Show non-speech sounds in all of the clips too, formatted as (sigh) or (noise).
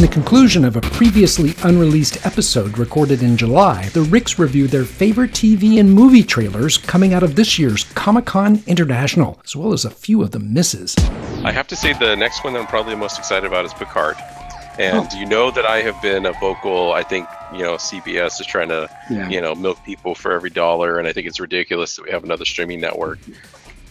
In the conclusion of a previously unreleased episode recorded in July, the Ricks review their favorite TV and movie trailers coming out of this year's Comic Con International, as well as a few of the misses. I have to say the next one that I'm probably most excited about is Picard. And oh. you know that I have been a vocal, I think, you know, CBS is trying to, yeah. you know, milk people for every dollar. And I think it's ridiculous that we have another streaming network.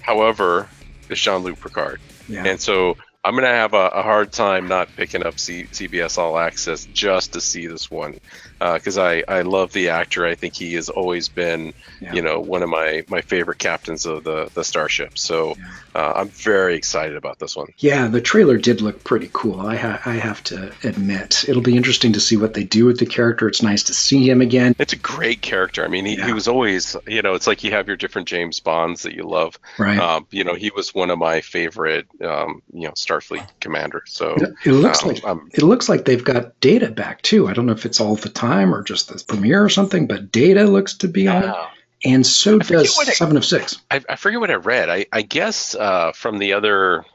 However, it's Jean Luc Picard. Yeah. And so I'm to have a, a, hard time not picking up C- CBS All Access just to see this one because uh, I, I love the actor. I think he has always been, yeah. you know, one of my, my favorite captains of the, the Starship. So yeah. uh, I'm very excited about this one. Yeah, the trailer did look pretty cool. I, ha- I have to admit. It'll be interesting to see what they do with the character. It's nice to see him again. It's a great character. I mean, he, yeah. he was always, you know, it's like you have your different James Bonds that you love. Right. Um, you know, he was one of my favorite, um, you know, Starfleet commander. So it, it looks um, like it looks like they've got data back too. I don't know if it's all the time time or just the premiere or something, but Data looks to be on it. And so does Seven of Six. I, I, forget what I read. I, I guess uh, from the other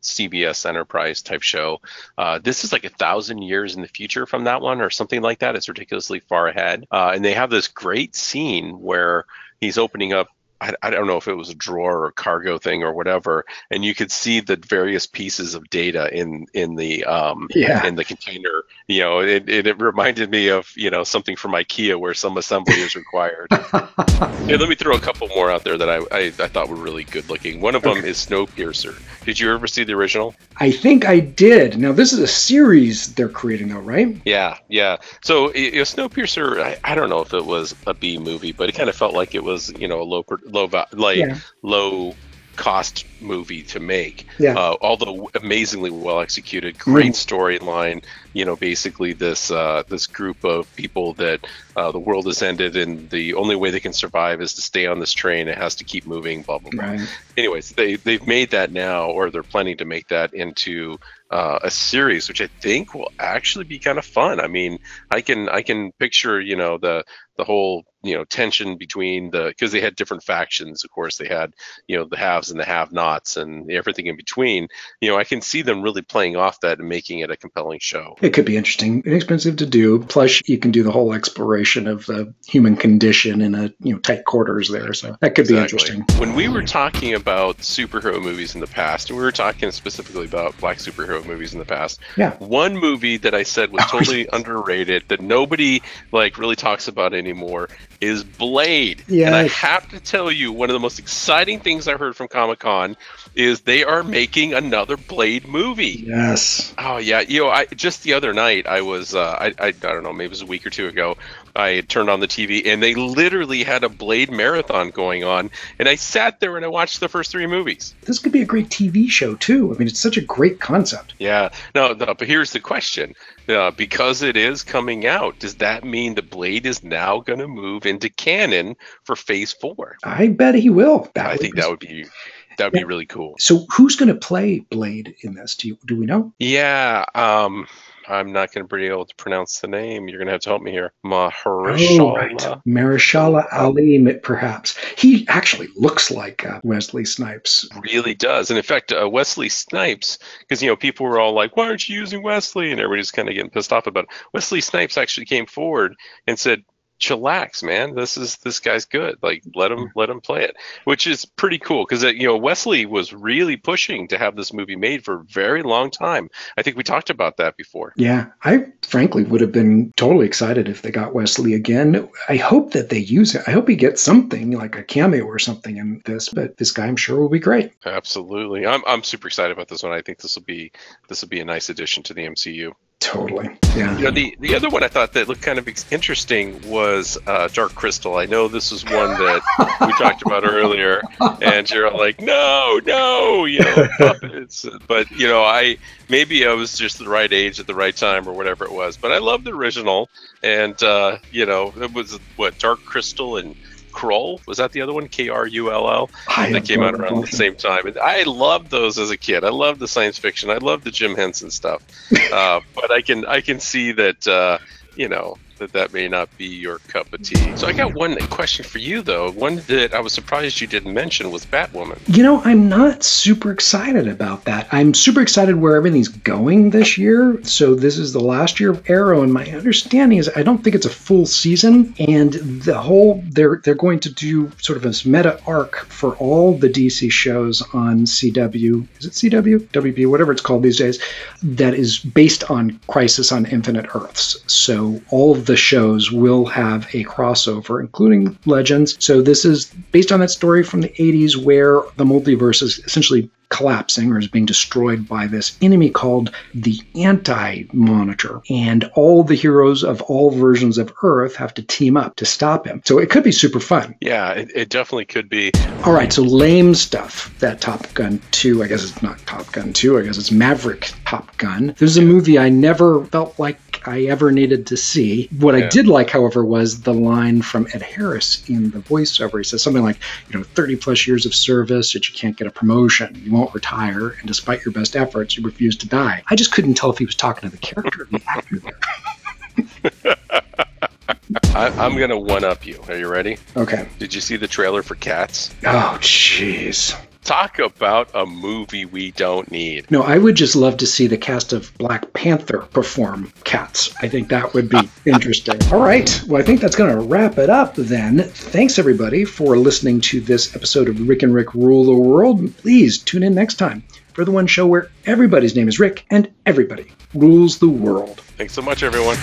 CBS Enterprise type show. Uh, this is like a thousand years in the future from that one, or something like that. It's ridiculously far ahead. Uh, and they have this great scene where he's opening up I, I don't know if it was a drawer or cargo thing or whatever, and you could see the various pieces of data in in the um, yeah. in the container. You know, it, it, it, reminded me of you know something from IKEA where some assembly is required. (laughs) yeah, let me throw a couple more out there that I, I, I thought were really good looking. One of okay. them is Snowpiercer. Did you ever see the original? I think I did. Now this is a series they're creating, though, right? Yeah, yeah. So you know, Snowpiercer, I, I don't know if it was a B movie, but it kind of felt like it was you know a low low like yeah. low cost movie to make. Yeah. Uh, although amazingly well executed, great mm. storyline. You know, basically this uh, this group of people that uh, the world has ended, and the only way they can survive is to stay on this train. It has to keep moving. Blah blah blah. Right. Anyways, they they've made that now, or they're planning to make that into uh, a series, which I think will actually be kind of fun. I mean, I can I can picture you know the the whole you know tension between the because they had different factions. Of course, they had you know the haves and the have-nots and everything in between. You know, I can see them really playing off that and making it a compelling show. It could be interesting, inexpensive to do. Plus, you can do the whole exploration of the human condition in a you know tight quarters there. So that could exactly. be interesting. When we were talking about superhero movies in the past, and we were talking specifically about black superhero movies in the past. Yeah. One movie that I said was (laughs) oh, totally underrated that nobody like really talks about anymore is Blade. Yeah. And I have to tell you, one of the most exciting things I heard from Comic Con is they are making another Blade movie. Yes. Oh yeah. You know, I just the other night I was uh, I, I I don't know maybe it was a week or two ago. I turned on the TV and they literally had a Blade marathon going on, and I sat there and I watched the first three movies. This could be a great TV show too. I mean, it's such a great concept. Yeah. No, no but here's the question: uh, because it is coming out, does that mean the Blade is now going to move into canon for Phase Four? I bet he will. That I think that would be that would yeah. be really cool. So who's going to play Blade in this? Do you, do we know? Yeah, um, I'm not going to be able to pronounce the name. You're going to have to help me here. Mahershala. Oh, right. Mahershala Ali, perhaps. He actually looks like uh, Wesley Snipes. Really does. And in fact, uh, Wesley Snipes, because, you know, people were all like, why aren't you using Wesley? And everybody's kind of getting pissed off about it. Wesley Snipes actually came forward and said, chillax, man. This is this guy's good. Like let him let him play it, which is pretty cool because uh, you know Wesley was really pushing to have this movie made for a very long time. I think we talked about that before. Yeah, I frankly would have been totally excited if they got Wesley again. I hope that they use it. I hope he gets something like a cameo or something in this. But this guy, I'm sure, will be great. Absolutely, I'm I'm super excited about this one. I think this will be this will be a nice addition to the MCU. Totally. Yeah. You know, the, the other one I thought that looked kind of interesting was uh, Dark Crystal. I know this is one that we (laughs) talked about earlier, and you're like, no, no, you know, (laughs) puppets. But, you know, I maybe I was just the right age at the right time or whatever it was. But I love the original. And, uh, you know, it was what, Dark Crystal and Krull was that the other one? K R U L L that came out around the same time. And I loved those as a kid. I loved the science fiction. I loved the Jim Henson stuff. (laughs) uh, but I can I can see that uh, you know that that may not be your cup of tea. So I got one question for you though. One that I was surprised you didn't mention was Batwoman. You know, I'm not super excited about that. I'm super excited where everything's going this year. So this is the last year of Arrow, and my understanding is I don't think it's a full season, and the whole they're they're going to do sort of this meta arc for all the DC shows on CW. Is it CW? WB, whatever it's called these days, that is based on Crisis on Infinite Earths. So all of the shows will have a crossover, including Legends. So this is based on that story from the 80s where the multiverse is essentially collapsing or is being destroyed by this enemy called the Anti Monitor. And all the heroes of all versions of Earth have to team up to stop him. So it could be super fun. Yeah, it, it definitely could be. All right, so lame stuff. That Top Gun 2, I guess it's not Top Gun 2, I guess it's Maverick Top Gun. There's a movie I never felt like I ever needed to see. What yeah. I did like, however, was the line from Ed Harris in the voiceover. He says something like, you know, 30 plus years of service, that you can't get a promotion. You won't retire, and despite your best efforts, you refuse to die. I just couldn't tell if he was talking to the character or the actor there. (laughs) I, am gonna one up you. Are you ready? Okay. Did you see the trailer for Cats? Oh, jeez. Talk about a movie we don't need. No, I would just love to see the cast of Black Panther perform Cats. I think that would be (laughs) interesting. All right. Well, I think that's going to wrap it up then. Thanks, everybody, for listening to this episode of Rick and Rick Rule the World. Please tune in next time for the one show where everybody's name is Rick and everybody rules the world. Thanks so much, everyone.